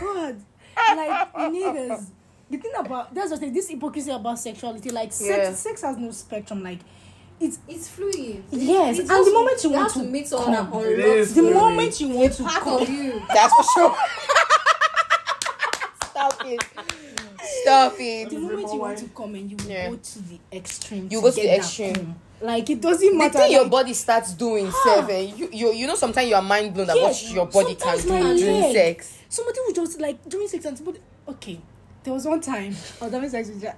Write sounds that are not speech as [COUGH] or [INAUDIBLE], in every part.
God, like niggas. The thing about that's just like, this hypocrisy about sexuality. Like sex, Yeah. sex has no spectrum. Like it's It's fluid. Yes, It's and the moment you want to meet someone come, and It unlock is the fluid. moment you want to part come. of you. That's for sure. [LAUGHS] Stop it. Stop it. The moment you want to come and you will Yeah. go to the extreme. You go to the get that extreme. come. Like it doesn't The matter. thing your like, body starts doing, seven. You, you you know sometimes you are mind blown at Yes, what your body can sometimes do during leg- sex. Somebody would just like during sex and somebody okay there was one time I was having sex with Ja-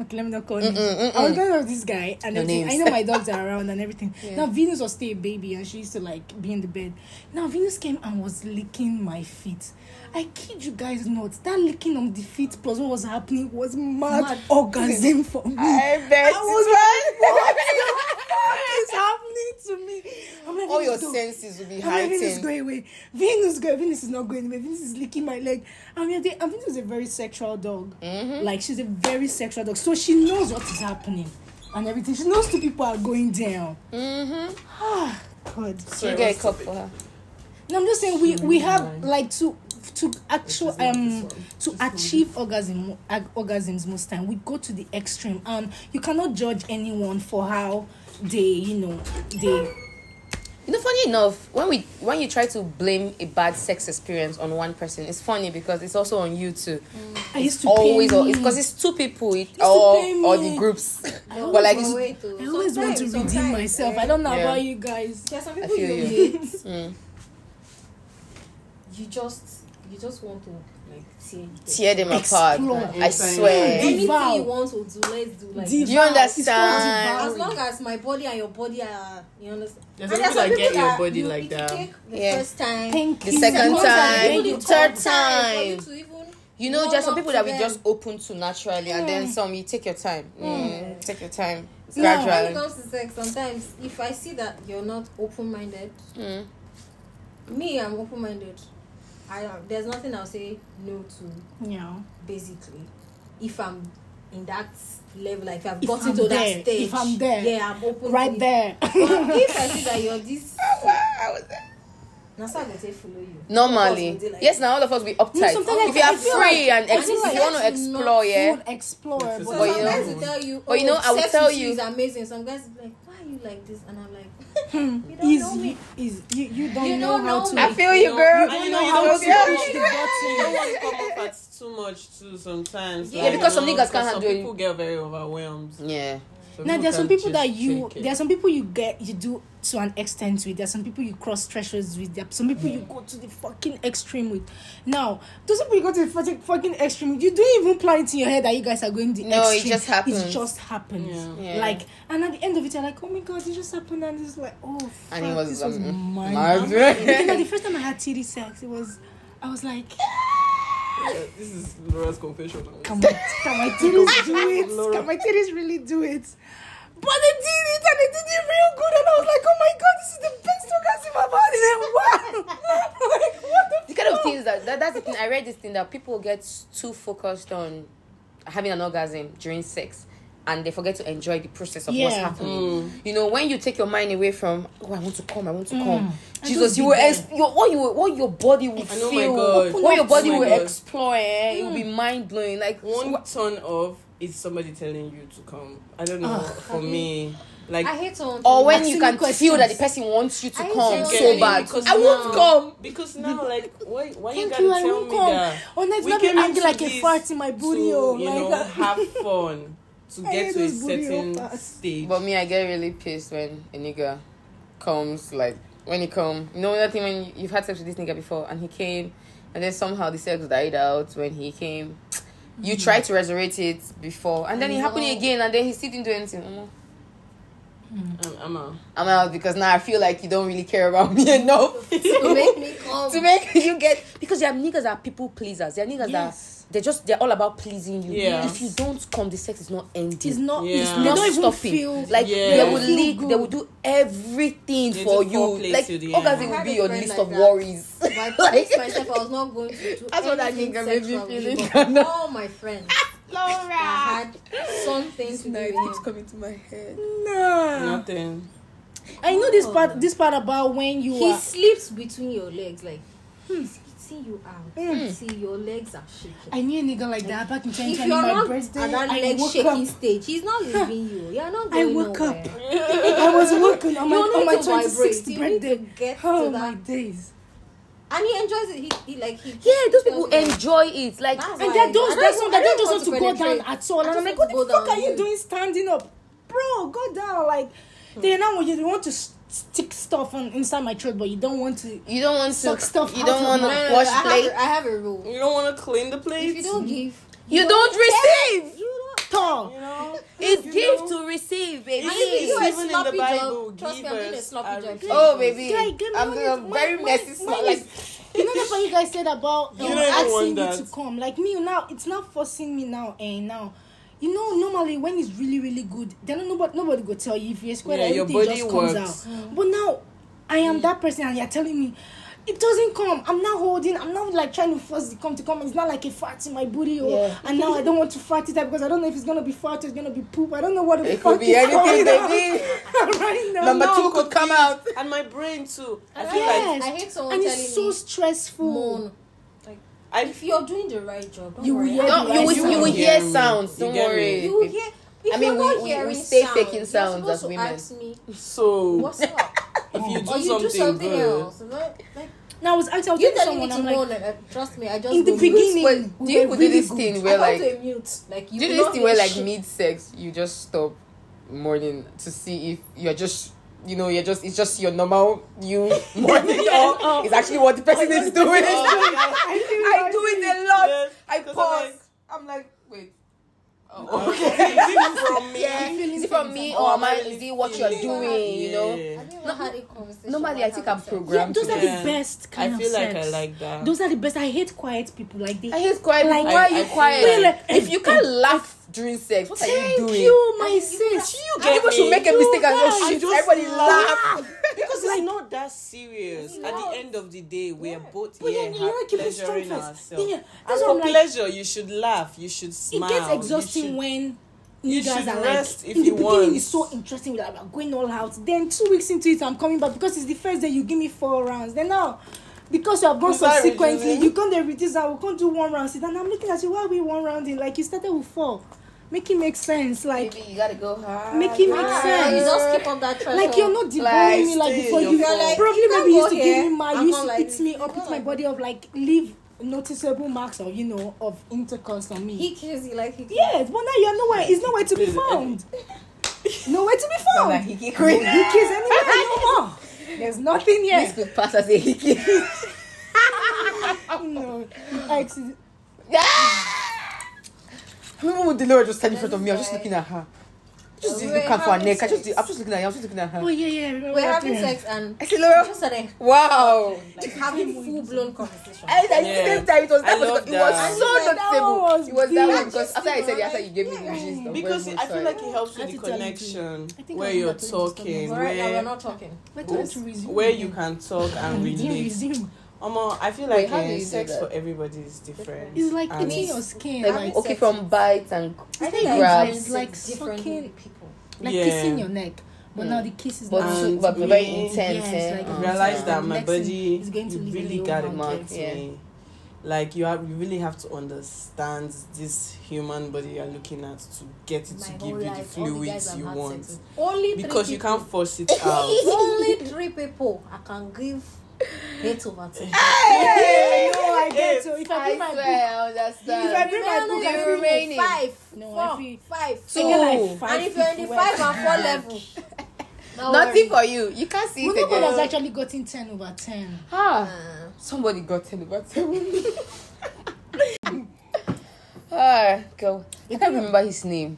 okay let me not call names I was going with this guy and No everything. I know my [LAUGHS] dogs are around and everything Yeah. now Venus was still a baby and she used to like be in the bed now Venus came and was licking my feet I kid you guys not that licking on the feet plus what was happening was mad, Mad. orgasm for me I bet. I was like what the [LAUGHS] fuck is happening to me I'm like, All your don't- senses will be I'm like, Venus is going away. Venus go. Venus is not going away. Venus is licking my leg. I mean, they, and Venus is a very sexual dog. Mm-hmm. Like she's a very sexual dog, so she knows what is happening and everything. She knows two people are going down. Mm-hmm. Ah, God. So you get a cup for her. No, I'm just saying we we have like to to actual um to achieve orgasm ag- orgasms most time we go to the extreme and you cannot judge anyone for how they you know they You know, funny enough, when we when you try to blame a bad sex experience on one person, it's funny because it's also on you too. I used to Always, pay it's because it's two people it, to or or the groups. No, but like, it's, wait, though. I always want to redeem sometimes, myself. eh, I don't know Yeah. about you guys. There are some I people feel you you. hate. mm, You just you just want to like tear tear them apart. Explore. I swear. Devour. Anything you want to do, let's do like Devour. Do you understand? As long as my body and your body are you understand. There's And some people that get your body you- like that. Take the Yeah. first time. Thank The you. second Second time, the the third for you time. You know, warm just some people that we them. just open to naturally, and then some you take your time. Mm, Take your time. No. When it Gradually. comes to sex, sometimes if I see that you're not open minded, Mm. me I'm open minded. I there's nothing I'll say no to. Yeah. basically if i'm in that level like if i've If gotten I'm to there, that stage if I'm there, yeah i'm open Right to there. it. If i see that you're this [LAUGHS] I was there. na so i go take follow you Normally, Of course, we dey like yes. Now all of us be uptight. sometimes if you are free like- and I ex- if like you want to explore, yeah. Would explore, So so but But you some know- guys will tell you but you oh, know, oh, I will tell you- is amazing some guys be like why are you like this and i'm like [LAUGHS] you don't is know me is you, you don't You know don't how to me. I feel you, girl. And you know, you how don't to push the You don't button. want to come off at too much too sometimes. Yeah, like, because you some know, niggas can't because some handle it. people get very overwhelmed. Yeah. Now there are some people that you there are some people you get you do to an extent with. There are some people you cross thresholds with. There are some people you go to the fucking extreme with. Now those people you go to the fucking fucking extreme with, you don't even plan it in your head that you guys are going the No, it just happens. It just happens. Yeah. Yeah. Like and at the end of it, you're like, oh my god, it just happened, and it's like, oh, fuck, And it was, this was um, mine. [LAUGHS] You know, the first time I had TD sex, it was, I was like, Yeah, this is Lora's confession. now. Can my, can my titties do [LAUGHS] it? Can my titties really do it? But they did it and they did it real good and I was like, oh my god, this is the best orgasm I've had in a while. [LAUGHS] like, what the the kind of things that, that that's the thing. I read this thing that people get too focused on having an orgasm during sex. And they forget to enjoy the process of what's Yeah. happening. Mm. You know, when you take your mind away from, oh, I want to come, I want to mm. come. I Jesus, you will, there. ex- your, what you, will- what your body will I know, my feel, God. what your body Oh will God. explore, eh? it will be mm. mind blowing. Like One turn off is somebody telling you to come. I don't know. For me, like i hate someone or when you can questions. feel that the person wants you to I come so get bad. because I won't now- come. because now, like, why, why you Thank gotta you, I tell won't me come. that? Oh, no, it's We not came me acting into like a fart in my booty, to, oh. you like, know, uh, have fun to [LAUGHS] I get to a certain hoppers. stage. But me, I get really pissed when a nigga comes, like, when he come. You know that thing when you've had sex with this nigga before and he came and then somehow the sex died out when he came. You try to resurrect it before and then I it happened again and then he still didn't do anything. Hmm. Omo, I'm, out. I'm a, I'm out because now I feel like you don't really care about [LAUGHS] me enough to make me come [LAUGHS] to make you get because there are niggas that are people pleasers. There are niggas Yes. that they're just they're all about pleasing you. Yeah. If you don't come, the sex is not ending. it's not, Yeah. it's they not don't even stopping. feel like Yeah. they will good. they will do everything They for do you. Like orgasm will I be your list like of that. worries. [LAUGHS] I like myself I was not going to do That's what that anything nigga made me feel [LAUGHS] all my friends that had something to do with him. coming to my head. Nah. nothing. I know this Oh. part. This part about when you He are. sleeps between your legs, like he's, he's seen you out. Mm. See, your legs are shaking. I knew a nigga like that back in if you're my not birthday. at that I leg shaking up. stage, he's not leaving you. [LAUGHS] You're not going I going woke up. I was working on [LAUGHS] my on my to vibrate. 26th You birthday. get Oh to my days. And he enjoys it. He, he like he. Yeah, those people me, like, enjoy it. Like That's And why they're those I don't that's even- not that don't don't just want want to to go down at all. And I'm like, what the fuck are you you. doing standing up? Bro, go down. Like then now you want to s- stick stuff on inside my throat, but you don't want to you don't want to. Suck stuff you don't want to No, wash I have, plate. a- I have a rule. You don't want to clean the plates. If you don't give, You don't receive. you don't. talk. you know, [LAUGHS] It's give know? to receive, baby. And if you do a Even in the Bible, job, trust me, I'm doing a givers sloppy are job. Oh, baby, Guy, give me I'm one a very mine- messy mine Like You know that's what you guys said about You um, don't asking me to come. Like me now, it's not forcing me now and now. You know, normally when it's really, really good, then nobody nobody go tell you if you're square, Yeah, your everything body just comes works. out. [GASPS] But now I am mm. that person and you're telling me it doesn't come. I'm not holding, I'm not like trying to force it come to come. It's not like a fart in my booty or Yeah. and now I don't want to fart it out because I don't know if it's gonna be fart or it's gonna be poop. I don't know what the it could be anything, baby. [LAUGHS] right now. Number Now two could come out. and my brain too. I And feel I- like Yes. I hate someone and telling it's so me, stressful. moan. Like, I if you're doing the right job, don't You will worry. hear I'll No, the you will, sound. you will hear hear me. sounds. Don't get me. worry. You will hear. If I mean, we- we- hearing we stay sound, faking sounds as women. Ask me, so. what's up? If you do or you something, do something good, else. Like, like, Now I was actually I was you telling telling me someone to I'm like moan, uh, trust me, I just in the beginning. Wait, we do you were do this good. thing where like to mute. Like you do you will do this thing where like mid sex you just stop morning to see if you're just you know you're just it's just your normal you [LAUGHS] morning or it's actually what the person is doing. I [LAUGHS] do it a lot. Yes, I'm pause. like- I'm like, wait. Oh, okay. [LAUGHS] Is it from me? Yeah. Is it from me or am I Is it what you're doing? You know. I conversation. Normally, I think I'm programmed. Yeah, those are Yeah. the best kind I feel of like sex. I like that. Those are the best. I hate quiet people. Like they. I hate quiet. Like- Why are you I feel quiet? like- if you can't [LAUGHS] laugh during sex, what are you Thank doing? you, my sis. You get people should make a mistake and go I shit. Everybody laugh. Because it's not that serious. At No. the end of the day, we are both But here yeah, like it pleasuring ourselves. Yeah, And for like. pleasure, you should laugh. You should It smile. gets you exhausting should- when you should are like rest if in the beginning want. it's so interesting we're like going all out then two weeks into it i'm coming back because it's the first day you give me four rounds then now because you have gone subsequently you can't reduce and we can't do one round sit and i'm looking at you why are we one round in like you started with four make it make sense like Baby, you gotta go hard. Make it make sense. You just keep up that threshold. like you're not devouring Like, me like before you like, probably you maybe you used to here, give me my I'm you used to like eat me this. up with my body of like leave noticeable marks of you know of intercourse on me He kills you like he kills Yes, but now you're nowhere. It's nowhere to be found. nowhere to be [LAUGHS] Nah, found. he He keep going. kiss anywhere no [LAUGHS] more. There's nothing This here. could pass as a hickey. No, accident. [LAUGHS] I remember when Delora just standing in front of me. I was just looking at her. Just We looking were for her having neck. I just, I'm just looking at her. I was just looking at her. Oh yeah, yeah. Remember We're having sex and I said, Lora, just started wow. like having full blown conversation. And at the same time, it was that was, it was so That noticeable. was it was that one because after I said it, after you gave me the Yeah. gist Because I feel like it helps with the to tell you connection where you're remember telling you this talking, But right now we're where not talking. Wait till it's resume. where you can talk and Resume, relate. Resume. Omo, I feel Wait, like how do eh, you do sex that? for everybody is different. It's like And eating your skin. Like, Like, okay, sex from bites and I think like I grabs. grabs like like different sucking- people. like Yeah. kissing your neck. But Mm. now the kiss is but, not. And but me- very intense. Yes, eh? like Uh, realize Yeah. that my Next thing body is going to you leave really little gotta mark, get yeah. me. Like you have, you really have to understand this human body you're looking at to get it to My give you the life, all the guys fluids I've you had want. with. Only three Because you people. can't force it out. [LAUGHS] Only three people I can give eight over ten. Hey, no, I get so if I I bring my book, swear, I understand. If I bring my book, The I feel remaining. Five. No, four, I feel- five. I get like Two. five and if you're in the five and four level, [LAUGHS] don't Nothing worry. for you. You can't see Well, it nobody has again. actually gotten 10 over 10. Ah, Uh, somebody got 10 over 10. [LAUGHS] [LAUGHS] ah, go. I can't remember his name.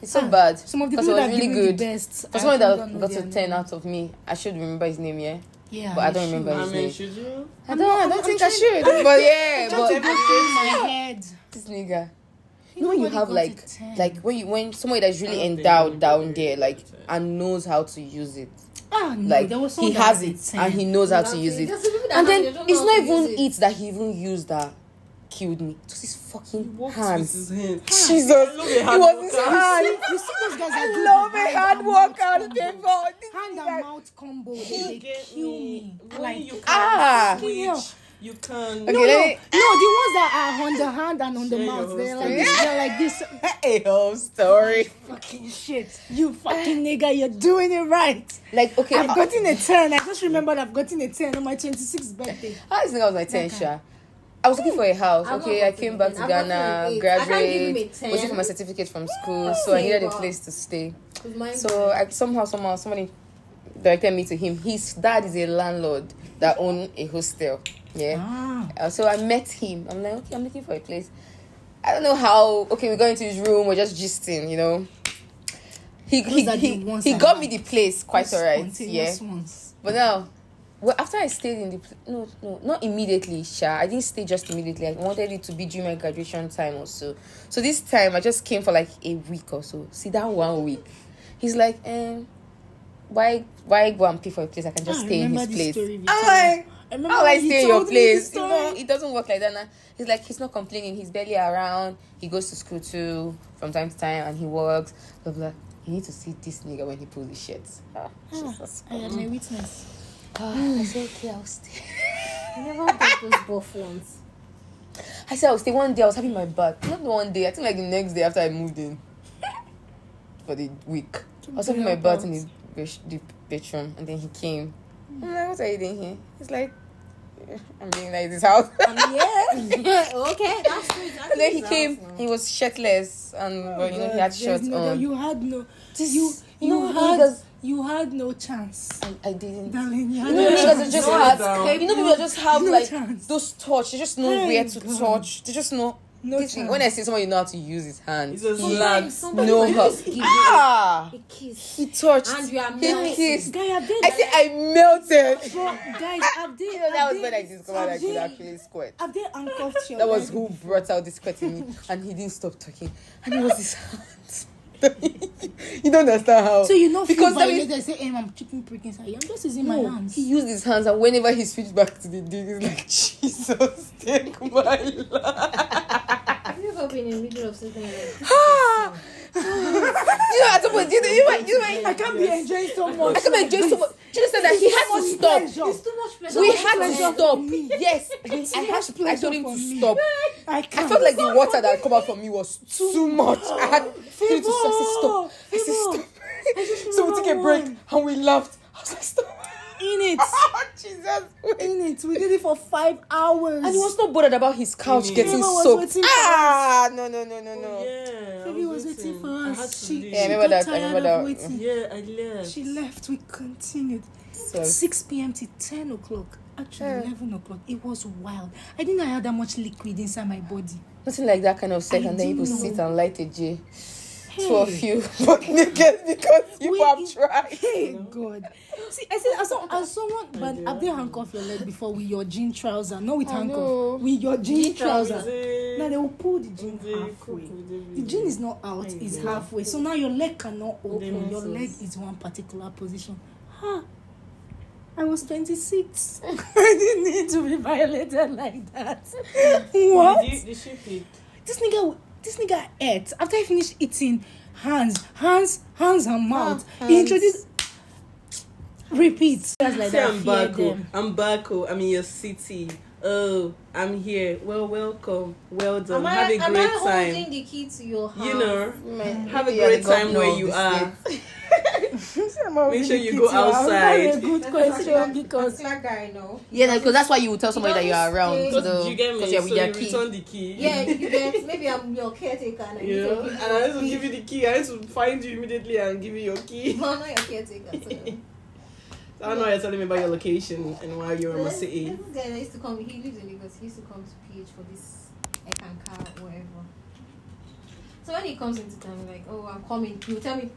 It's so Ah, bad. Some of the people that was really good. the best. For I someone that got a 10 name. out of me, I should remember his name, yeah? Yeah, but I don't you remember I his mean, name. should you? I don't, I don't I'm think I trying- should. But yeah, Just to but put in my [LAUGHS] head. this nigga. You know when you have like, like when you when somebody that's really I don't endowed down there, like and knows how to use it, Ah, no, like there was he has it 10. and he knows how to use it. it. There's people that And then it, they don't it's not even it that he even used that killed me. It was his fucking hands. his hand. Jesus, I love a it was his worker. hand. You see those guys I love a hand hard and work mouth and combo. before. Hand and mouth combo. They, they kill me. When Like, you can Ah. switch You can. Okay, no, no, me- no, the ones that are on the hand and on the Share mouth, they're like this, they're like this. [LAUGHS] a whole story. [LAUGHS] Fucking shit, you fucking nigga, you're doing it right. Like, okay, I've uh, gotten a ten. I just remembered I've gotten a ten on my twenty sixth birthday. How is it I was my 10, Sha? I was looking for a house. I've Okay, I came back to I've gotten Ghana, graduated, eight. I can't give a graduate, 10. waiting for my certificate from school, so I needed a place to stay. So I somehow, somehow, somebody directed me to him. His dad is a landlord that own a hostel. Yeah. Ah, Uh, so I met him. I'm like, okay, I'm looking for a place. I don't know how. Okay, we go into his room. We're just gisting, you know. He Those he he, he got me the place quite alright. Yeah. Spontaneous ones. But now, well, after I stayed in the no no not immediately, Sha. I didn't stay just immediately. I wanted it to be during my graduation time or so. So this time I just came for like a week or so. See that one week. He's like, um, why why go and pay for a place? I can just Ah, I stay in his place. story I'm like. I remember how I stay in your told me the place? You know, it doesn't work like that. Now. He's like, he's not complaining. He's barely around. He goes to school too from time to time, and he works. Blah blah. You need to see this nigga when he pulls his shirts. Ah, Jesus. I am a witness. Ah, I said, okay, I'll stay. [LAUGHS] I never got those buff ones. I said, I'll stay one day. I was having my bath. Not one day. I think like the next day after I moved in [LAUGHS] for the week. I was having my bath in the, bed- the bedroom, and then he came. I'm like, what are you doing here? He's like, I'm being like this house. Um, yeah. [LAUGHS] okay, that's. It's and then he came. now. He was shirtless, and well, you know, he had shorts no- on. You had no. You you you know, had niggas- you had no chance, I, I didn't. darling. You had You know, no niggas chance. just Slow have, down. you know, people that just have No like chance. those touch. They just know Hey, where to God. touch. They just know. No this When I see someone, you know how to use his hands. It's a He slap. Somebody know might how. just give you Ah, a kiss. he touched. And you are he kissed. Guy, I've done I said I melted. Bro, guys, I've done. You know, that was when I discovered I could actually squirt. I've done handcuffed [LAUGHS] your That was who brought out this squirt in me, and he didn't stop talking. And it was his [LAUGHS] hands. [LAUGHS] you don't understand how. So you know, Because that that means- means say, "Hey, I'm chicken prick inside." I'm just using my hands. he used his hands, and whenever he switched back to the dude, he's like, [LAUGHS] Jesus, take my life. [LAUGHS] Have you ever been in the middle of something like that? Ah! [LAUGHS] you know, at some point, you know, you know, you know, I can't be enjoying so much. I can't enjoy so much. You just said that he had to stop. It's too much pressure. We had to stop. Yes, I too had to. I told him to stop. I I can't. felt like the water that come out from me was too much. I had to him stop. I said stop. I said stop. [LAUGHS] So we took a break and we laughed. I was like stop. In it, [LAUGHS] Jesus. wait. in it. We did it for five hours. And he was not bothered about his couch getting was soaked. Ah, no, no, no, no, no. Oh, yeah. I Phoebe was was waiting for us. She. Yeah, she got that, tired remember of that. waiting. Yeah, I left. She left. We continued. So, 6 p.m. to 10 o'clock. Actually, Yeah. 11 o'clock. It was wild. I didn't know I had that much liquid inside my body. nothing like that kind of sex, and then people didn't know. sit and light a J. Hey. Two of you, but naked because you We- have tried. Hey, God. See, I said, as, [LAUGHS] as someone, but have they handcuffed your leg before with your jean trouser? Not with handcuff. With your jean Jean trouser. trouser. Now they will pull the jean halfway. The jean is not out, it's halfway. So now your leg cannot open. Your leg is one particular position. Huh. I was 26. [LAUGHS] I didn't need to be violated like that. What? Did, you, did she pick? This nigga, this nigga ate. After I finished eating, hands, hands, hands and mouth. He hands. introduced. Repeat. Like Say that. I'm back. oh. I'm back. oh. I'm in your city. Oh, I'm here. Well, welcome. Well done. Am I, Have a am great I holding time. the key to your house? You know, Man, have a great time where you are. [LAUGHS] state. Make sure you go outside. That's a good question because that guy, no. Yeah, because that's why you would tell somebody that You you are around. don't So stay- you get me? because you're So you key. return the key. Yeah, you get maybe I'm your caretaker and I need You know, and I need to give you the key. I need to find you immediately and give you your key. No, I'm not your caretaker. So. [LAUGHS] I don't know why you're telling me about your location and why you're in my city. This guy that used to come. He lives in Lagos. He used to come to PH for this Ekanka or whatever. So when he comes into town, like, oh, I'm coming. He will tell me,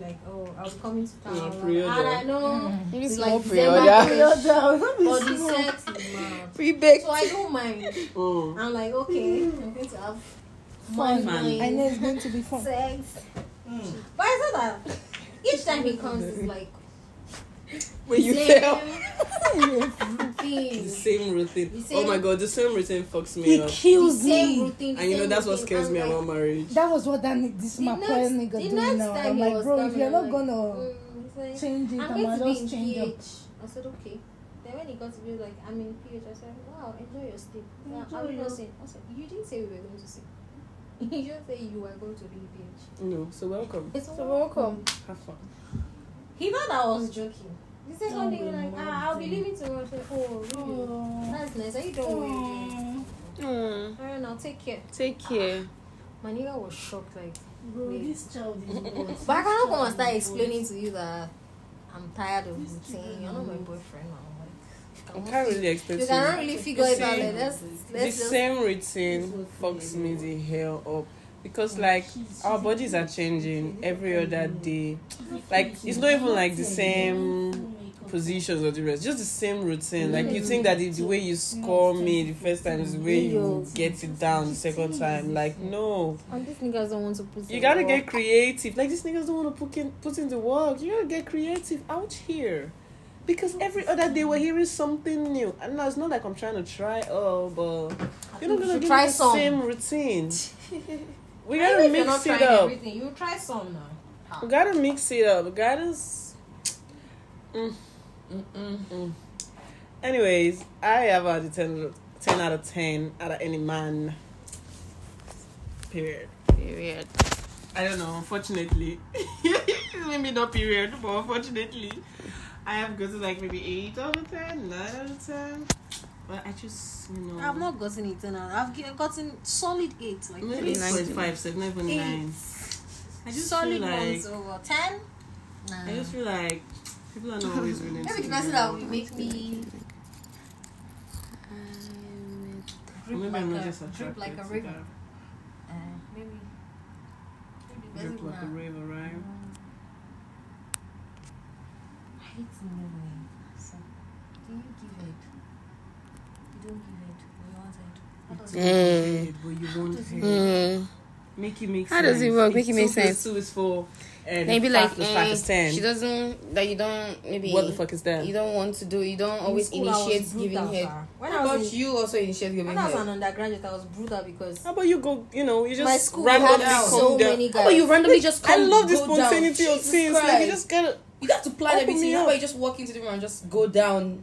like, oh, I was coming to town. Yeah, and pre-order. I know. Maybe [LAUGHS] [LAUGHS] It's like pre-order. Or the sex is mad. Pre-baked. So I don't mind. Mm. I'm like, okay, I'm going to have Fun. money, I know it's going to be fun. sex. Mm. But I said that each time he comes, it's like When you same [LAUGHS] fail. The same routine. The Oh my god, the same routine fucks me He up. The kills same me. routine. the And you know same that's what scares I'm me like, about marriage. That was what that this my next- poor nigga the doing now. time I'm like, bro, if you're not like, gonna mm, like, change it, I'm I going might to just change up. I said, okay. Then when he got to be like, I'm in PH, I said, wow, enjoy your sleep. Yeah, Enjoy are we your- not saying? I said, you didn't say we were going to sleep. [LAUGHS] you just say you were going to leave PH. No, so welcome. It's So welcome. Have fun. He thought I was joking. The second Oh, day, like, ah, I'll be leaving tomorrow. I oh, really? Oh. That's nice. Are you doing what you're? Oh. Mm, Alright, now take care. take care. My nigga was shocked, like, Bro, Wait. this child is [LAUGHS] what? but I cannot come and This start explaining to you that I'm tired of These routine. You're not my boyfriend now. Like, I cannot can't really expect You to- cannot really figure it out. Like, let's, the let's just. same routine fucks me the hell up because like our bodies are changing every other day like it's not even like the same positions or the rest just the same routine like you think that the, the way you score me the first time is the way you get it down the second time like no And these niggas don't want to put you gotta work. get creative like these niggas don't want to put in put in the work you gotta get creative out here because every other day we're hearing something new and now it's not like i'm trying to try oh but you're not gonna should give try the some. same routine. [LAUGHS] we Even gotta if you're not mix it up. Everything. You try some now. We gotta mix it up. We gotta. Mm. Mm-mm. Mm. Anyways, I have a 10, 10 out of 10 out of any man. Period. Period. I don't know, unfortunately. [LAUGHS] maybe not period, but unfortunately, I have gotten like maybe 8 out of 10, 9 out of 10. But I just, you know. I've not gotten it now. I've gi- gotten solid eight, like Maybe three. 8.5, 7, even 9. I just solid feel like. ones over ten. Nah. I just feel like people are not always willing Maybe to the person that up. will make me drip maybe like I'm not a just drip like a to river. that. Uh, maybe. Maybe the Drip person like a river, right? I hate moving. So, do you give it? You don't give it. You want it. How does it Mm. But you won't pay. Mm. Make it make sense. How does it work? Make it make sense. Two is four. And Maybe like plus mm, ten. she doesn't that you don't maybe What the fuck is that? you don't want to do you don't always school, initiate giving head. sir. When How about in- you also initiate giving When I was an undergraduate, I was brutal because How about you go? You know, you just my school we randomly had come so down. many How about you randomly just I love the go down? spontaneity of Jesus things. Like you just gotta. You have to plan Open everything. How about you just walk into the room and just go down?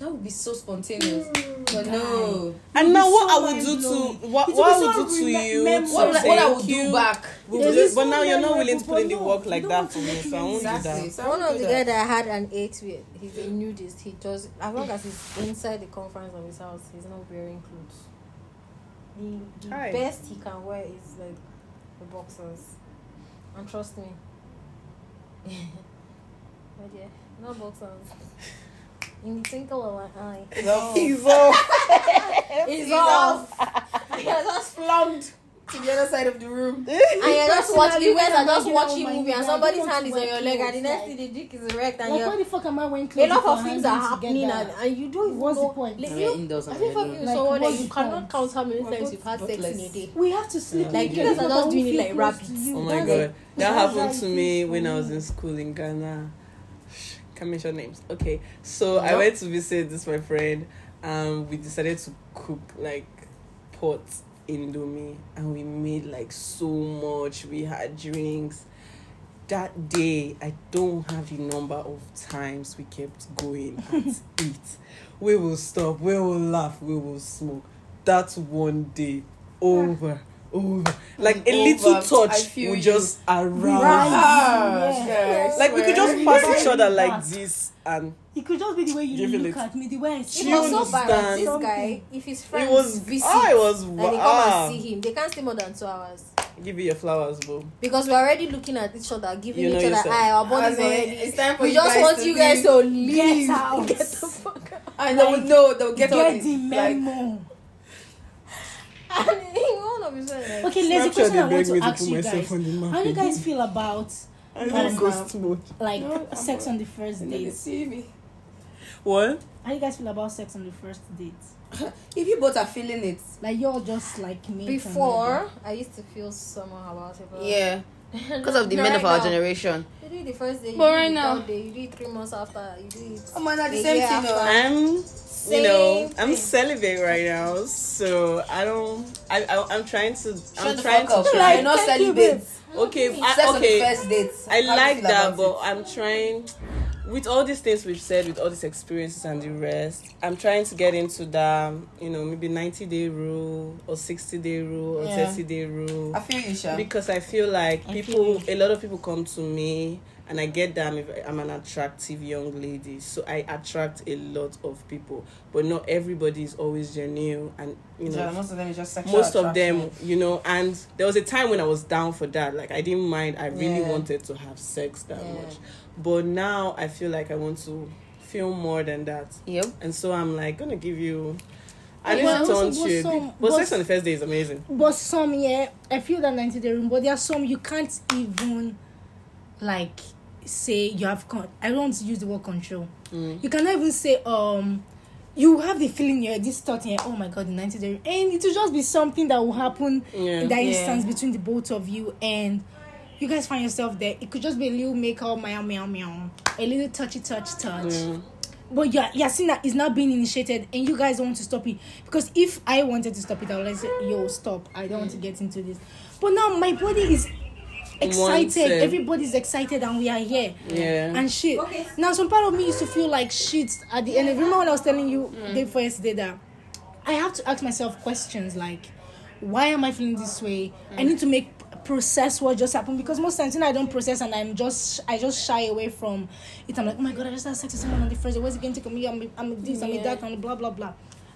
That would be so spontaneous. Mm. but no. And now, what so I would do to what, It what I would be do to remem- you? mem- to What, I- what I would do back? will There's be- this but now you're not willing to put in the work like you that for me, so I won't do that. So I One won't of the that. that I had an eight with, he's a nudist. He does as long as he's inside the confines of his house, he's not wearing clothes. The, the Hi. best he can wear is like the boxers, and trust me, [LAUGHS] my dear, no boxers. In the twinkle of an eye, It's off. He's off. [LAUGHS] He's off. And you're just Plumbed to the other side of the room. [LAUGHS] and you're just watching. You guys are just Personally, watching when I'm movie, and with my somebody's nigga, I hand is don't on your leg, and the next thing the dick is erect, and Like, you're why the fuck am I wearing a lot of things are are happening and, and you don't even What's the know. point? Like, We're you, indoors have and you ever alone. Like, someone that you cannot count how many times you've had sex in a buttless. day? We have to sleep. Like, you guys are just doing it like rabbits. Oh my god, that happened to me when I was in school in Ghana. Can't mention names. Okay, so I went to visit this my friend, and we decided to cook like pot indomie, and we made like so much. We had drinks. That day, I don't have the number of times we kept going at [LAUGHS] it. We will stop. We will laugh. We will smoke. That's one day, over, over. Like a little Over. Touch feel will you. just around. Right. Ah, Yeah. guys, Like we could just pass each other Right. like this, and It could just be the way you Give it look at me, the way I It see Do you was so bad. understand? This guy, if his friends it was. visit Ah, it was. and they come Ah, and see him, they can't stay more than two hours. give you your flowers, bro. Because we're already looking at each other, giving You know each other eye. Our As bodies in, already. it's time for We you just guys want to you guys leave. to leave. Get out. [LAUGHS] Get the fuck out. And they would know, they'll get all Get this. the Like, memo. And he one of his friends like, okay, there's a Snapchat, question I want to ask you guys. on the map How do you guys feel about I Um, ghost mode. like No, sex on the first and date? see me. What? How do you guys feel about sex on the first date? [LAUGHS] If you both are feeling it, Like you're just like me. before, I used to feel somehow about it. But yeah, [LAUGHS] because of the No, men right of our now, generation. You do it the first day, you But right now- day, you do it three months after, you do it. Oh man, the same thing. after. I'm, you Same know, I'm thing. celibate right now, so I don't. I, I I'm trying to. I'm Shut the trying to. try- You're not you, celibate. Okay, I, okay. first date. I you like that, but it? I'm trying. With all these things we've said, with all these experiences and the rest, I'm trying to get into the, you know, maybe 90 day rule or 60 day rule or Yeah. 30 day rule. I feel you. Because I feel like people, feel a lot of people come to me, and I get that I'm, a- I'm an attractive young lady, so I attract a lot of people. But not everybody is always genuine, and you know, Yeah, most of them is just sexual most of them, you know, and there was a time when I was down for that. Like I didn't mind. I really Yeah. wanted to have sex that Yeah. much, but now I feel like I want to feel more than that, Yep. and so I'm like gonna give you. I need Well, to also, taunt but you, some- but but- sex on the first day is amazing. But some, yeah, I feel that 90 day room, but there are some you can't even like say you have con I don't want to use the word control. Mm. You cannot even say um you have the feeling you're this thought here, oh my god, the 90 day. And it will just be something that will happen Yeah. in that Yeah. instance between the both of you and you guys find yourself there. It could just be a little make makeup, meow meow meow, a little touchy touch touch Yeah. but you're, you're seeing that it's not being initiated and you guys don't want to stop it because if i wanted to stop it i would like say yo stop i don't want to get into this but now my body is excited. Wanted. everybody's excited and we are here. Yeah. and shit. Okay. now some part of me used to feel like shit at the end. Remember when i was telling you mm. the first day that i have to ask myself questions like why am i feeling this way? I mm. need to make process what just happened because most times when i don't process and i'm just i just shy away from it i'm like oh my god i just had sex with someone on the first day. What's it going to take me? I'm, I'm this i'm Yeah. that and blah blah blah.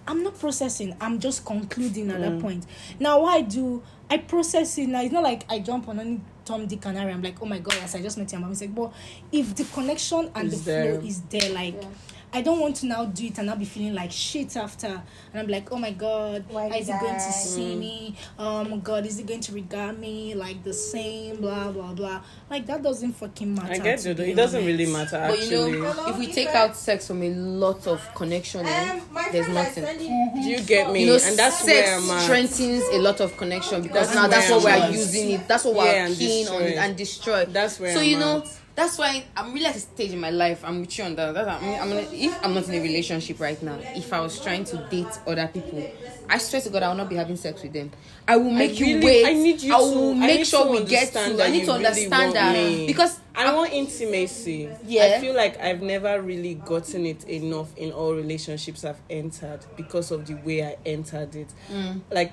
I'm not processing. I'm just concluding at that mm. point. Now what i do i process it? Now it's not like i jump on any tom dick and harry i'm like oh my god yes i just met you i'm like, but if the connection and Is the there. flow is there like Yeah. I don't want to now do it and I'll be feeling like shit after. And I'm like, oh my god, Why how is he going to I? see me? Oh my god, is he going to regard me like the same? Blah blah blah. Like that doesn't fucking matter. I get you. be It doesn't honest. really matter But actually. you know, Hello, if we Ife? take out sex from a lot of connection, eh, Um, there's nothing. is sending Do you get me? You know, and that's sex where I'm at. strengthens a lot of connection because That's now that's what we're using it. That's what we're Yeah, keen on destroy. and destroy. That's where so I'm you know, at. That's why I'm really at a stage in my life. I'm with you on that. That's, I'm, I'm gonna, if I'm not in a relationship right now, if I was trying to date other people, I swear to God, I will not be having sex with them. I will make you really- wait. I need you I will to- I make sure we get to. I need to really understand want that me. because I want intimacy. Yeah. I feel like I've never really gotten it enough in all relationships I've entered because of the way I entered it. Mm. Like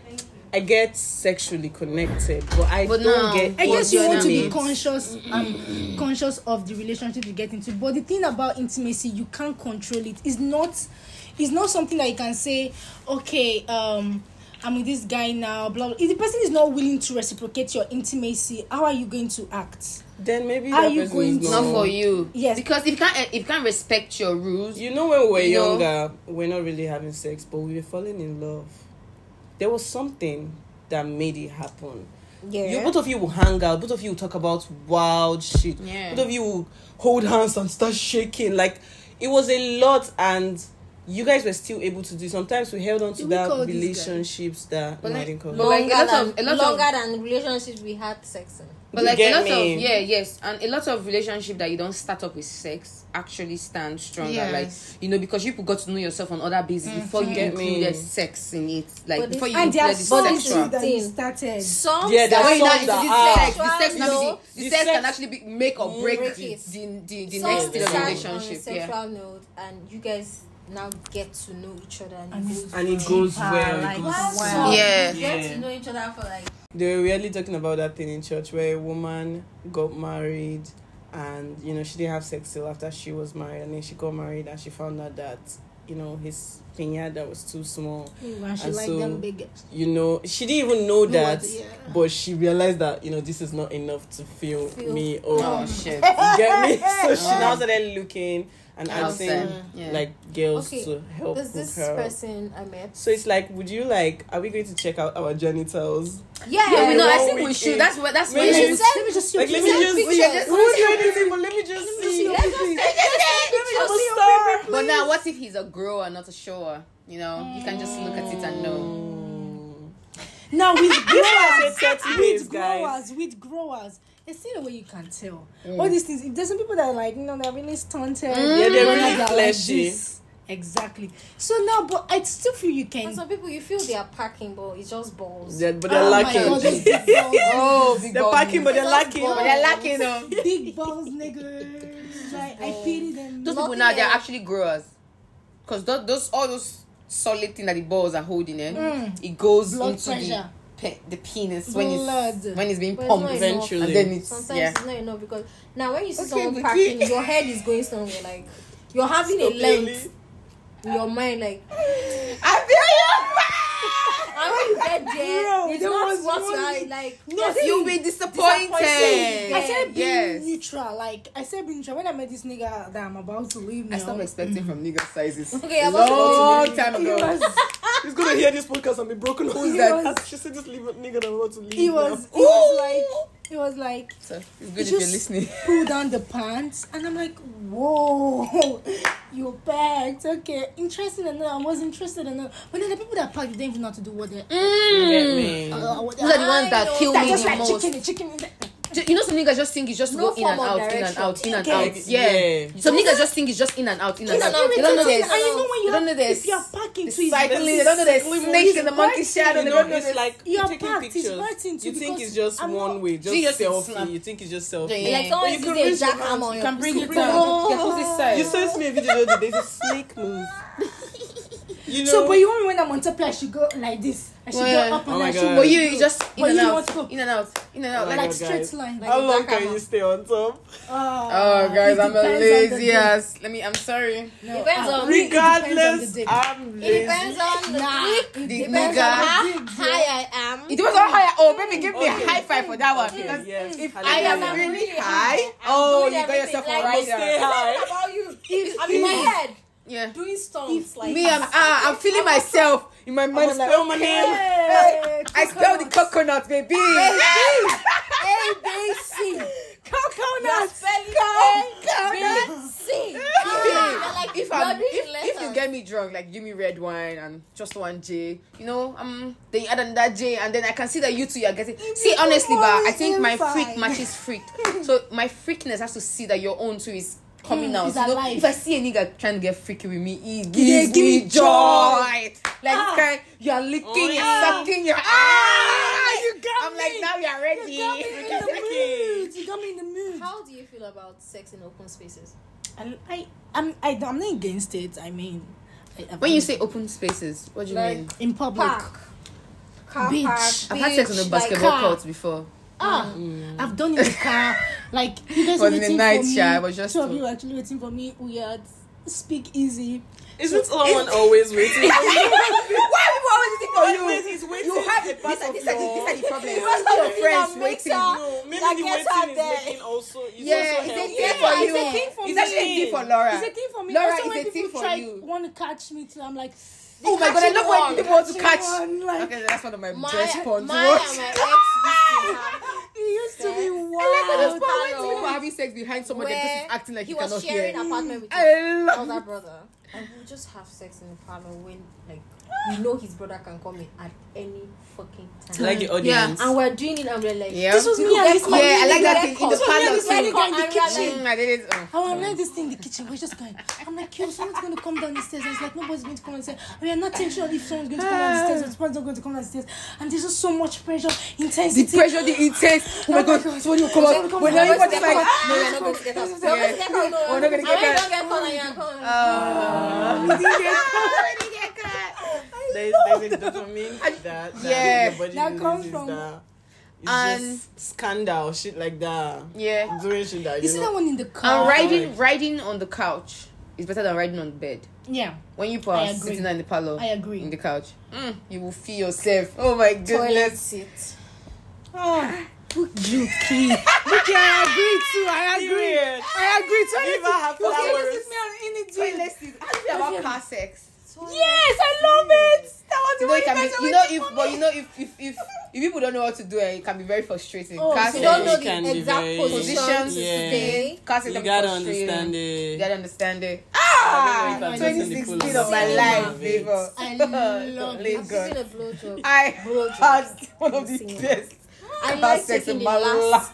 I get sexually connected, but I But don't now- get I guess you want to be intimate. conscious um conscious of the relationship you get into. But the thing about intimacy, you can't control it. It's not it's not something that you can say, okay, um I'm with this guy now, blah, blah. If the person is not willing to reciprocate your intimacy, how are you going to act? Then maybe Are that you person going is to- not not for you. Yes. Because if you can't, if you can't respect your rules, You know, when we were You know? younger, we're not really having sex, but we were falling in love. There was something that made it happen. Yeah. You both of you will hang out. Both of you will talk about wild shit. Yeah. Both of you will hold hands and start shaking. Like it was a lot, and you guys were still able to do. Sometimes we held on to Did that call this guy? relationships that. But no, I like- didn't call but like, longer than of- a lot of- longer than relationships we had sex in. But You like get a lot me? of yeah, yes, and a lot of relationship that you don't start up with sex actually stand stronger. Yes. Like you know, because you people got to know yourself on other bases mm-hmm. before you Get me? sex in it. Like But before you and there are included the some sexual. things that you started. Some Yeah, there are When you now some introduce that the are. sex, the sex, No. can the The sex sex- can actually be make or break, Break the, it. the, the, the some next stage of relationship. on a Yeah. sexual note, and you guys now get to know each other, and, And it goes and it well. goes Deeper, well. It like, goes wow. So Yeah. you get to know each other for like They were really talking about that thing in church where a woman got married and you know she didn't have sex till after she was married. And then she got married and she found out that you know his pinata was too small. Ooh, and she And like so- them big. You know, she didn't even know that, yeah. but she realized that you know this is not enough to fill Fill. me up. Oh, oh, oh shit. You get me? [LAUGHS] So she now started looking and asking Outside. Yeah. like girls Okay, to help there's this her. person I met. So it's like, would you like? Are we going to check out our genitals? Yeah, yeah, we know. I think we should. That's what. That's Maybe what. we you should Let me just see Like, your let me picture. just. picture, just- we won't do anything, but let me just see. Let me see your I'm a star. But now, what if he's a grower, not a shower? You know, you can just look at it and know. Now with [LAUGHS] This growers, is a 30 days, with growers, with growers, there's still a way you can tell. Mm. All these things. There's some people that are like, you know, they're really stunted. Yeah, they're Others really are like fleshy. this. Exactly. So now, but I still feel you can. And some people you feel they are packing, but it's just balls. They're, but they're Oh lacking. God, [LAUGHS] big balls. Oh, big they're balls. packing, but they're lacking. But they're lacking though. big balls, nigga. Was like, I dumb. pity them. Those Nothing people now they're actually growers, because those, those all those solid thing that the balls are holding, eh, Mm. it goes Blood into pressure. the pe- the penis when Blood. it's when it's being But it's pumped, not and then it's Sometimes yeah. it's not enough because now when you see Okay, someone Vicky. packing, your head is going somewhere. Like you're having a So clearly- length in your mind. Like I [LAUGHS] and when you get there, Bro, it's there not was what you one- are like. feel you. You'll be disappointed. Disappointed. I said being yes. neutral. Like I said being neutral. When I met this nigga that I'm about to leave now. I stopped expecting from nigga sizes. Okay, a I'm also long to time ago. Was He's gonna hear this podcast and be broken. Who's He [LAUGHS] that? was- she said, "Just leave it, nigga. that want to leave." he was he was like he was like So it's good he if you're listening. pull down [LAUGHS] the pants and I'm like, whoa, [LAUGHS] you're packed. Okay, interested enough. I was interested enough. But then the people that pack, they don't even know how to do what they're. You get me? Uh, what Those are the ones that kill They're me just the like most. chicken, chicken. You know, some niggas just think it's just No go in and out, in and direction. out, in and Okay. out. Yeah. Yeah. Some niggas just think it's just in and out, in and In out. and out. They don't know And there's you know when you they don't know there's if you're it's cycling. They don't know there's snakes in the monkey shadow. You They know, don't know it's there's like You're taking packed, it's pictures. You think it's just one way, just selfie. You think it's just selfie. Like someone is jackhammer on you can bring it down. [LAUGHS] You sent me a video the other day. A snake move. You know. So, but you want me when I'm on top, I should go like this. I should Yeah. go up and Oh my I should But you, you just in But and you out, want to go- in and out, in and out. Oh my Like, like God, straight guys. line. Like How long can jackhammer. you stay on top? oh, guys, I'm a depends on the lazy ass. Let me. I'm sorry. No, Depends uh, on- me, depends on Regardless. I'm It depends on the Nah, week. it Depends on how high I am. It depends on how high. Oh, baby, give me a high five for that one. Because yes. if I am really really high, high. Oh, you got yourself a rider. stay high. About [LAUGHS] you. I'm in my head Yeah. doing stunts like Me, I'm ah, I'm feeling myself in my mind. I'm like, spell my coconut. Hey, I spell the coconut, baby. A B C. You're spelling A B C. Like if you're I'm, if, if you get me drunk, like give me red wine and just one J, you know, um, then you add another J, and then I can see that you two you are getting. See, honestly, but I think my freak matches freak. [LAUGHS] So my freakness has to see that your own too is coming Mm, out. it's You know, if I see a nigga trying to get freaky with me, it Yeah, gives give me me joy. joy. Like Ah. this guy, you are licking, Oh, you're yeah. sucking, you're ah, you got I'm like now you're ready. You got me in the mood. You got me in the mood. How do you feel about sex in open spaces? I, I, I'm, I, I'm not against it. I mean, I, When you say open spaces, what do you Like- mean? in public, Park. Car Beach. park. I've had sex on beach, a like basketball car. court before. Ah, I've done in the car. [LAUGHS] Like you guys Was were in the waiting night, for me. Sha, it was just two of you were actually waiting for me. We had speak easy. Isn't someone always waiting? For you? [LAUGHS] Why people always waiting for you? Always, he's waiting You have at the this, back this, of this, this, your- this is the problem. [LAUGHS] Because All your the friends thing waiting. No, maybe That the gets waiting is there. making also. Is Yeah, also it's a helping. thing for It's you. a thing for It's me. actually a thing for Lora. It's a thing for me. Lora, also, it's when a thing for try you. want to catch me too, I'm like, Oh my god, I love when people want to catch. one, like- Okay, that's one of my My, best porn to my watch. my ex used to have it used to be Sex. wild. I like when those Wild. porn when people are having sex behind someone and where just acting like he you was cannot sharing hear. apartment with his I love older brother. And we just have sex in the parlor when like we know his brother can come in at any fucking time. Like the audience. and we're doing it and we're like Yeah. This was me and this. Yeah, I like that thing in the So parlor we too. In the and we're kitchen. Mm, I did it. Oh. I was like this thing in the kitchen. We're just going. I'm like, yo, someone's going to come down the stairs. And it's like, nobody's going to come down the stairs. We are not too sure if someone's going to come down the stairs or someone's not going to come down the stairs. And there's just so much pressure, intensity. The pressure, the intense. Oh my god, somebody will come Then we out. come When to- we're everybody's going to get caught. no, we're not going to get out. We're not going to get caught. We're not gonna get when you caught. don't get caught and you're caught. uh, we didn't get caught. We didn't get. There's, [LAUGHS] there's a dopamine that, that Yeah. your body That comes from- that. It's And- just scandal, shit like that. Yeah. Doing shit that You you see know. that one in the car? And riding, riding on the couch is better than riding on the bed. Yeah, When you pass agree. sitting in the parlor, I agree. in the couch, mm, you will feel yourself. Oh my goodness. Toilet goodness. seat. Oh, you kid. Okay, I agree too. I agree. Period. I agree too. You even have Okay, flowers. this is me on in it. Toilet seat. How do you feel about car sex? Yes, I love it. That was You the know, one it you can guys be, are you know, waiting if, for but me. you know, if, if, if, if people don't know what to do, eh, it can be very frustrating. Oh, car so You sex, don't know It can the be exact very- position Positions, to yeah. stay. car sex You can be gotta frustrating. understand You it. gotta understand it. I Ah, don't know if I've listened to 2016 full of my of life, it. favor. I [LAUGHS] love I've Lagos. seen a blowjob. I Blowjob. had one of the Singing. best. I car like sex taking in the my last life.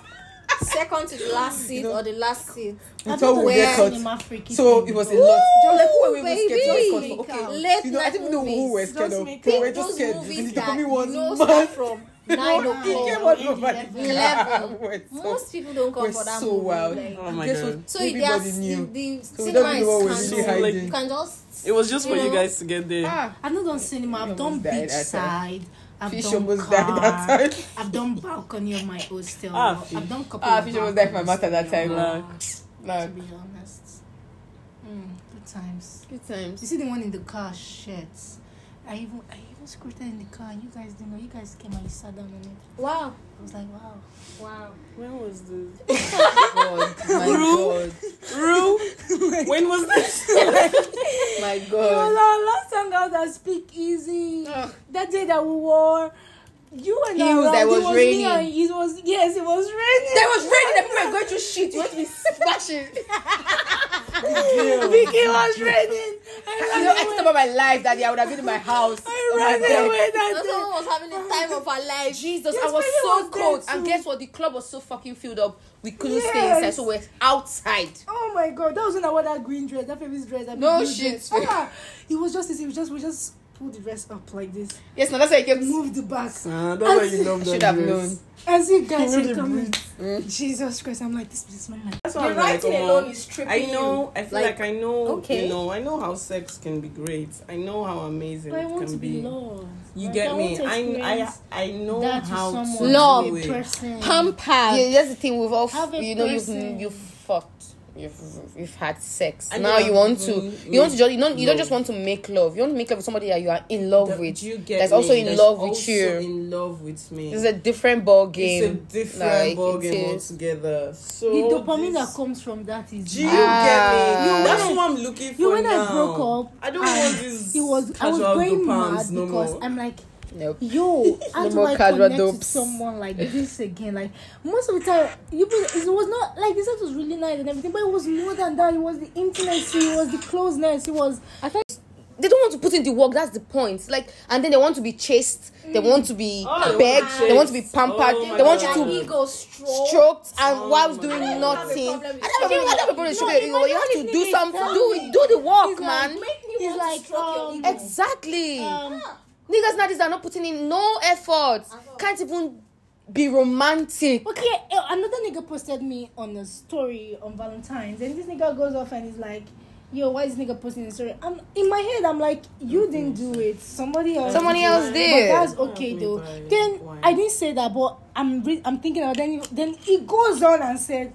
Second to the last seat or the last seat. Until we where- get freaky So it was a lot. Just like who were we scared escort for? Okay, Late you know, I didn't know who we were movies. scared Just of. up. were just scared. movies The you [LAUGHS] [LAUGHS] was know mad. from nine He came o'clock. out over the Eleven. We're so- Most people don't come we're for that so movie. wild. Like, Oh my god. so Everybody knew. the, the So cinema is hiding. You can just It was just for You you know? guys to get there. Ah, I've not done cinema. I've done beachside. I've Fish done almost car, died that time. I've done balcony of my hostel. Ah, Fish. I've done couple Ah, of Fish almost died for my at that time. honest. Nah. To be honest. Mm, good times. good times. You see the one in the car? Shit. I even I even scooted in the car. and You guys didn't know. You guys came and you sat down on it. wow, I was like, wow. wow. When was this? [LAUGHS] Oh God, my God, Rue? when was this? [LAUGHS] my Oh, God. no, last time I was at Speak Easy. Ugh. That day that we wore. You and Heels I, that it was me raining. and it was yes, it was raining. There was raining. The people were going through shit. You want to be splashing. [LAUGHS] Vicky was raining. You I know, I ran think away. about my life that day. I would have been in my house. Bed. away that day. someone was having the time of her life. Jesus, Yes, I was so was cold. And guess what? The club was so fucking filled up. We couldn't stay Yes. inside, so we're outside. Oh my god, that was when I wore that green dress, that famous dress. That No shit. dress. Ah, it was just. It was just we just pulled the dress up like this, Yes, no, that's why you kept. move the back. Ah, that's why you love that Should have known. As you guys You know are the coming, Mm. Jesus Christ, I'm like this. This my like That's why I'm like, writing oh, alone is tripping I know. I feel Like, like, I know. okay. You know. I know how sex can be great. I know how amazing I it want can to be be. loved. You Like, get I me? I I I know how to Love. it. person. Pampered. Yeah, that's the thing. We've all, Have you know, you've you've fucked. You've you've had sex. I now you want to even you want to just you don't you don't love. just want to make love. You want to make love with somebody that you are in love That- with. you get That's me? also in That's love with also you. In love with me. It's a different ball game. It's a different Like, ball game altogether. So the dopamine this- that comes from that is. Do you Ah. get me? You That's what I'm looking for you when now. I broke up, I don't and want this. It was I was going mad no because more. I'm like, Nope. yo, [LAUGHS] how No do more I casual connect with dopes. someone like this again? Like most of the time, you it was not like the sex was really nice and everything, but it was more than that. It was the intimacy, it was the closeness, it was. I thought They don't want to put in the work. That's the point. Like, and then they want to be chased. They want to be Oh, begged. They want to be pampered. Oh they want God. you Their to ego stroke. stroked and Oh whilst my doing God. nothing. I I don't have a problem with don't have a problem with sugar. You you have to do something. Do it. Do the work, It's man. Make me It's want like, to stroke your um, ego. Exactly. um, Niggas nowadays are not putting in no effort. Can't even be romantic. Okay, eh, another nigga posted me on a story on Valentine's, and this nigga goes off and he's like, "Yo, why is this nigga posting a story?" I'm in my head. I'm like, "You didn't do it. Somebody else. Somebody did it." else But that's okay Yeah, though. Then Why? I didn't say that, but I'm re- I'm thinking about then. he- Then he goes on and said,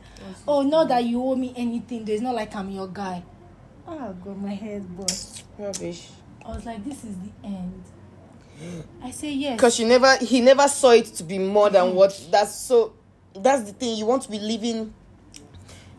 "Oh, not that you owe me anything. There's not like I'm your guy." Oh god, my head bust. Rubbish. I was like, "This is the end." [GASPS] I say yes. Because you never, he never saw it to be more than mm. what. That's so. That's the thing. You want to be living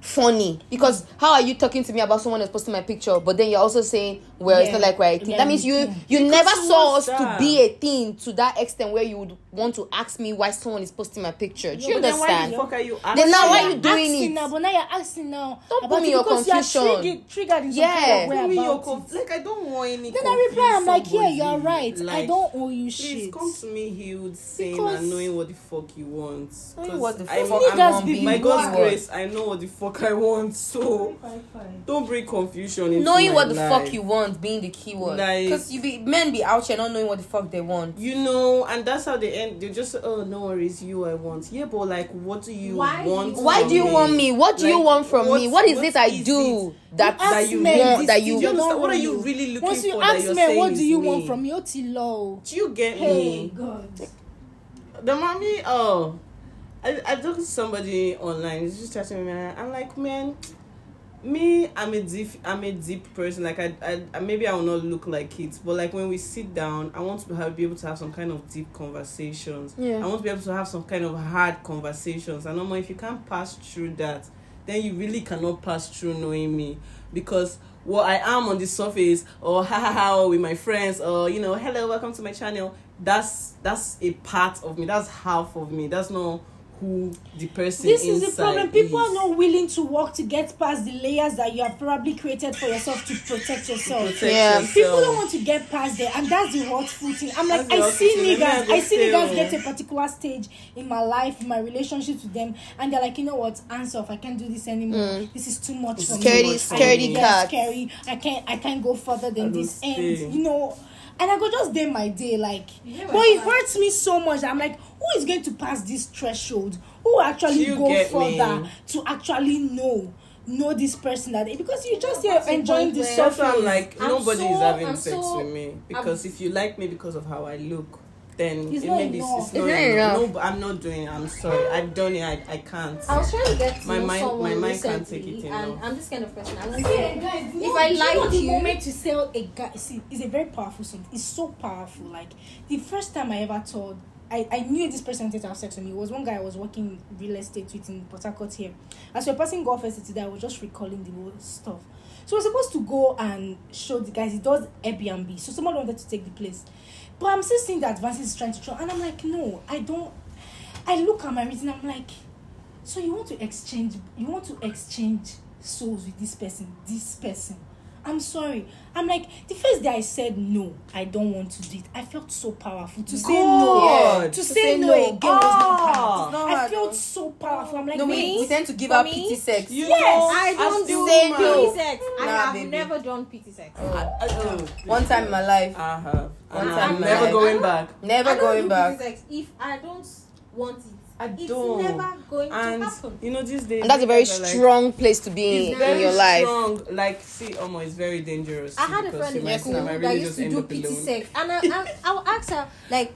funny because how are you talking to me about someone that's posting my picture but then you're also saying well it's not like we're a thing Yeah, that means you yeah. you Because never saw what's us to be a thing to that extent where you would want to ask me why someone is posting my picture do you understand? then why understand the fuck are you Then asking? now why You're you doing asking it? Now, but now you're asking now. Don't about put me it in your because you are confusion. triggered, triggered in some Yeah. kind of way me your about conf- it. like I don't want any. Then I reply, I'm like, yeah, you're somebody. right. I don't owe you Please shit. come to me healed, sane, Because- and knowing what the fuck you want. Knowing 'Cause what the I- fuck Niggas I want be being By By God's grace, I know what the fuck I want. So Fine, fine. don't bring confusion knowing what the fuck you want being the key word Like- because you be men be out here not knowing what the fuck they want You know, and that's how they end. They just oh no worries, you I want. Yeah, but like, what do you Why do you- want? why from do you want me what do you want from me what- what is what it i is do that ask that you men want this that you you understand? What are you really looking Once you for? that ask you're me, saying what is do you me? want from your Oti low. Do you get Hey, me? God. The mommy, oh, I, I talked to somebody online. He's just chatting with me. I'm like, man, me, I'm a deep, I'm a deep person. Like, I, I, I, maybe I will not look like it, but like when we sit down, I want to have, be able to have some kind of deep conversations. Yeah. I want to be able to have some kind of hard conversations. And like, if you can't pass through that, then you really cannot pass through knowing me because what I am on the surface, or ha ha ha, or with my friends, or you know, hello, welcome to my channel. That's that's a part of me. That's half of me. That's not who the person This is the problem. People is. are not willing to work to get past the layers that you have probably created for yourself to protect yourself. Protect Yeah. yourself. People don't want to get past there, and that's the hurtful thing. I'm like, That's I see niggas, I see niggas get to a particular stage in my life, in my relationships with them, and they're like, you know what, hands off, I can't do this anymore. This is too much for It's for scaredy me. cat. scary. I can't, I can't go further than this. will And stay. you know, and I go just day my day, like, Yeah, but it hurts me so much. I'm like, who is going to pass this threshold? Who actually You go further me. to actually know know this person that because you just here What's the enjoying the where- surface. I'm like, I'm nobody is having I'm sex so- with me because if you like me because of how I look, then It's it not maybe enough. it's It's not not enough. enough. No, but I'm not doing. it. I'm sorry. I've done it. I, I can't. I was trying to get to My know mind- someone my mind can't take it and enough. I'm this kind of person. I don't Yeah, say guys, if no, I like you know like the you, moment to sell a guy, see, it's a very powerful thing. It's so powerful. Like the first time I ever told, I, I knew this person wanted to have sex with me. It was one guy I was working real estate with in Port Harcourt here. As we were passing golf today, I was just recalling the whole stuff. So we're supposed to go and show the guys. He does Airbnb, so someone wanted to take the place, but I'm still seeing the advances he's trying to show, and I'm like, no, I don't. I look at my reason. I'm like, so you want to exchange? You want to exchange souls with this person? This person? I'm sorry. I'm like the first day I said no, I don't want to do it. I felt so powerful to say no. God. To, To say, say no, no. again was not Ah. It's not I felt though. so powerful. I'm like, No, we, we tend to give me, pity sex. You Yes, I don't say no. pity sex. I Nah, have baby. never done pity sex. I- I- oh, One time in my life, I have. One And time I'm in my never life. going back. never I don't going do back. Pity sex if I don't want it. I it's don't. never going And to happen. you know, these days. And that's a very niggas are like- strong place to be in, in your life. strong. Like, see, Omo, it's very dangerous. I too, had a friend you in might- Yes, school you now. might that really used to do up pity sex, and I, I, I'll ask her like,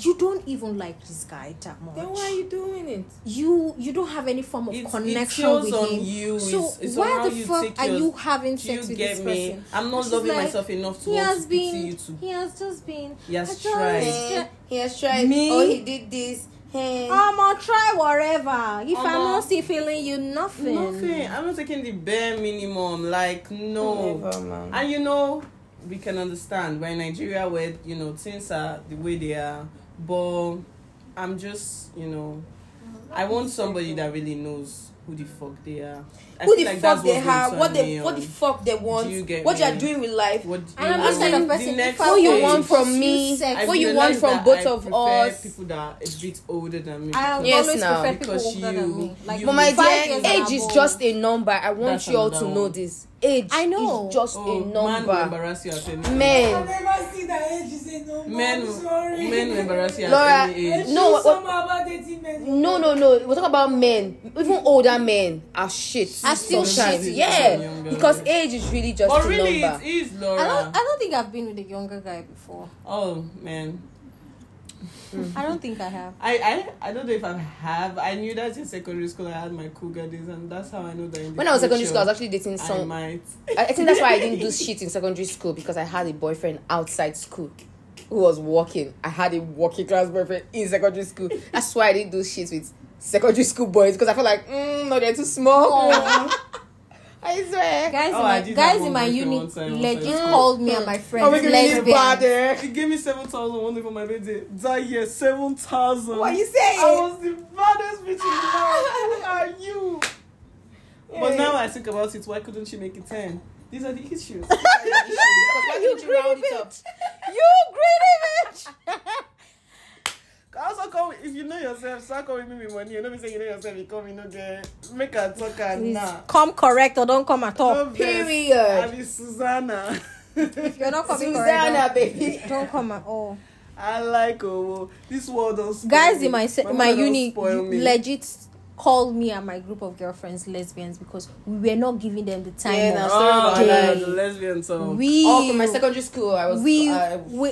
you don't even like this guy that much. Then why are you doing it? you you don't have any form of It's- it connection shows with on him. you. So It's- it's why the you fuck are yours. you having Do you sex with get this me? person? I'm not She's loving like, myself enough to He want has to pity been. you too. He has just been. He has I just- tried. He has tried. Me? Oh, he did this. Hey. Omo, um, try whatever. If I'm, I'm not still feeling you, nothing. Nothing. I'm not taking the bare minimum. Like, no. Never, man. and you know, we can understand. We're in Nigeria where, you know, things are the way they are. But I'm just, you know, I want somebody that really knows who the fuck they are. I Who the like fuck they have? going What they what the fuck they want? Do you get what are doing with life? What And I'm you this know, kind of the person, What you want from me? sex- what you want from both I of us? People that are a bit older than me. I Yes, always now. people Because older than you- me. Like you- But my dear, age and is just a number. I want you all to know this. Age I know. is just oh, a man will number. embarrass you at any time. Men. never seen that age is a number. Men, men will embarrass you at Laura, any age. no, what- what- about dating men. No, no, no. We're talking about men. Even older men are shit. Are still sometimes. shit. Yeah. Because age is really just But a really, number. it is I don't. I don't think I've been with a younger guy before. Oh man, hmm. I don't think I have. I, I I don't know if I have. I knew that in secondary school I had my cougar days, and that's how I know that. In the When I was secondary school, I was actually dating I some. might. I I think that's why I didn't do [LAUGHS] shit in secondary school because I had a boyfriend outside school who was walking. I had a working class boyfriend in secondary school. That's why I didn't do shit with secondary school boys because I felt like, mm, no, they're too small. [LAUGHS] I swear. Guys, Oh, in I my guys in my boyfriend uni one time, legit time. called me and my Are friends we really lesbians. bad there? He gave me seven thousand one day for my birthday. That year, seven thousand. What are you saying? I was the baddest bitch in the world. Who are you? But now I think about it, why couldn't she make it ten? [LAUGHS] These are the issues. Because why didn't you round it up? You greedy bitch. [LAUGHS] Also come if you know yourself, start calling me with money. You know me say you know yourself, you come, you know there. Make her talk and nah. Come correct or don't come at all. No. Period. I be Susanna. If you're not coming Susanna, correct, baby. don't, come at all. I like oh this world does Guys in my my don't uni legit called me and my group of girlfriends lesbians because we were not giving them the time. Yeah, of now- Oh, Sorry about yeah, that. the lesbian song. we Oh, from my secondary school, I was. we, uh, we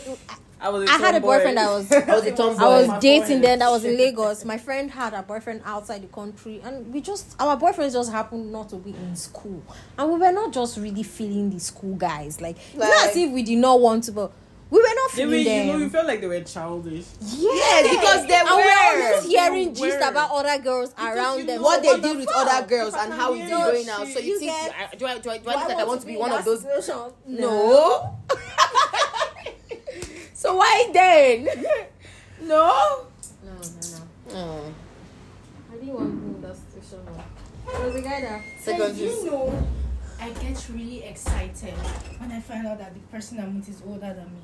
I was. I had a boyfriend that was [LAUGHS] I was a tomboy. I was dating forehead. then that was in [LAUGHS] Lagos. My friend had a boyfriend outside the country and we just our boyfriends just happened not to be in school. And we were not just really feeling the school guys. Like, it's not Like- as if we did not want to but we were not They feeling were, you them. know, you felt like they were childish. Yes, because they and we're were. always hearing They gist about other girls around you them. what they did the with fuck? other girls and how hear it's your going now. So you, You think get- I- do I do I do I look like I want to be one of those? situation? No. [LAUGHS] so why then? [LAUGHS] no. No, no, no. Oh. I didn't want to be in that situation. no. There was a guy that Secondary you know, I get really excited when I find out that the person I'm with is older than me.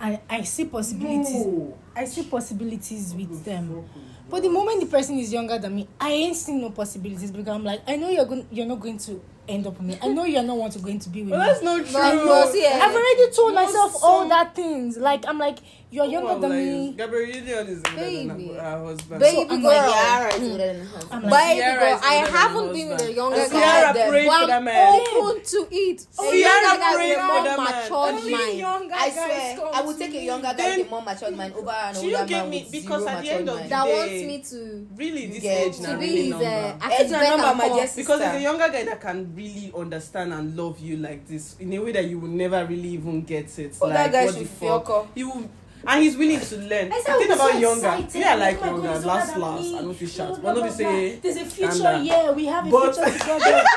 And I see possibilities. I see possibilities with them. But the moment the person is younger than me, I ain't seeing no possibilities because I'm like, I know you're going, you're not going to end up with me. I know you're not want to going to be with But me. that's not true. I've already told know, myself all some- that things. Like I'm like, You're younger Oh, than like, me. Gabrielle Union is older than Baby. her, her husband. Baby I'm girl. like, Yara is older than her. I'm like, Baby girl, I than haven't been with a husband. younger guy then, prayed for that I'm man. open to it. Oh, a Sierra younger guy prayed with a for more that man. matured Only mind. younger I guys swear, I would take a younger guy with a more matured mind over an older you man me? with Because zero at the end of the That day, wants me to really this get- age to now to really be his. number. Ben number, my sister. because there's a younger guy that can really understand and love you like this in a way that you will never really even get it. Older like, guy what should feel He will, and he's willing to learn. I The was about so younger, excited. I like Oh younger. Last, last. I Blah, shout, blah, but no blah, be say. There's a future, yeah. We have a But- future together. [LAUGHS]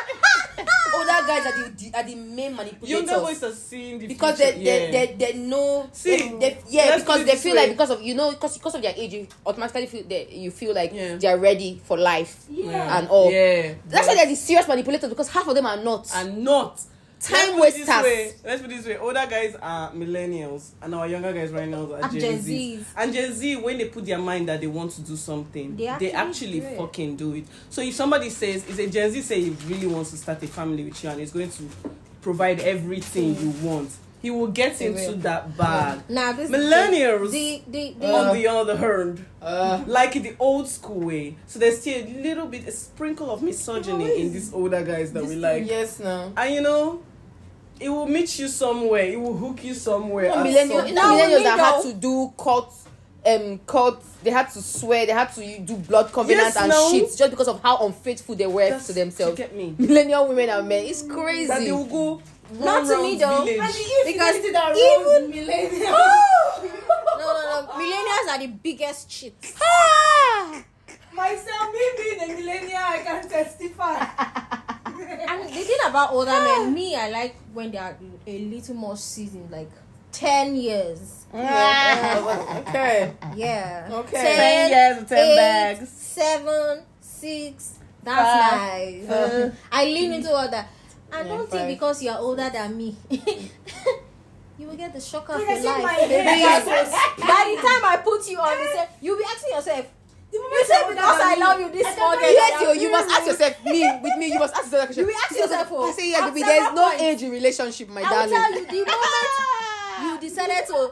older guys are the, are the main Younger manipulators. boys are seeing the because future. they, yeah. they, they, they know See, they, they, yeah because they feel way. like because of you know because because of their age you automatically feel that you feel like Yeah. they are ready for life Yeah. and all Yeah. that's why but- they're the serious manipulators because half of them are not and not Time Let's put this wasters. way- Let's put it this way: older guys are millennials, and our younger guys right now are Are Gen, Gen Zs. Zs. And Gen Z, when they put their mind that they want to do something, They they actually actually, do fucking do it. So if somebody says, "Is a Gen Z say he really wants to start a family with you and is going to provide everything you want," he will get He into will. that bag. Now this Millennials. The the, the, On the other hand, uh, like in the old school way, so there's still a little bit, a sprinkle of misogyny in these older guys that we like. yes no And you know, it will meet you somewhere. It will hook you somewhere. at millennial, some Now, millennials that had to do court um court they had to swear they had to do blood covenant Yes, and no. shit just because of how unfaithful they were That's- to themselves get me? millennial women and men it's crazy That they will go Not to me, round though. Because even- millennials. [LAUGHS] [LAUGHS] no no no millennials are the biggest cheats. [LAUGHS] Myself, me being a millennial, I can testify. And the thing about older men, me, I like when they are a little more seasoned, like ten years. [LAUGHS] okay Yeah. Okay. Ten, years and ten eight, bags. Seven, six. That's nice. Five. [LAUGHS] I lean into all that. I Yeah, don't five. think because you're older than me, [LAUGHS] you will get the shock of your life. by the time I put you on the set, you'll be asking yourself, You say because I love you this morning, yes that you must ask yourself me with me you must ask yourself that question You will ask yourself, oh, I say yeah at baby there's no age in relationship my I will darling tell you the moment [LAUGHS] you decided to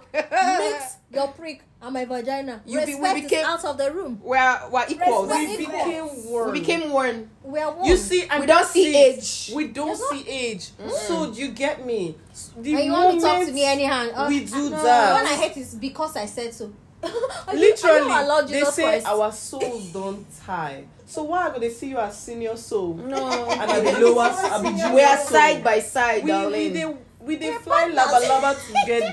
mix your prick and my vagina. You be- we respect became- is out of the room. we're we're equals Respect we became one. we became one We are one. You see, and We don't see age. We don't see age. So do you get me? The and you want to talk to me anyhow. Uh, we do no, that. What I hate is because I said so. Are you- are you Literally, allowed they Jesus say Christ? our souls don't tie. So why would they see you as senior soul? no And at the lowest, I be junior we are soul. side by side We, we darling they we they fly laba laba together.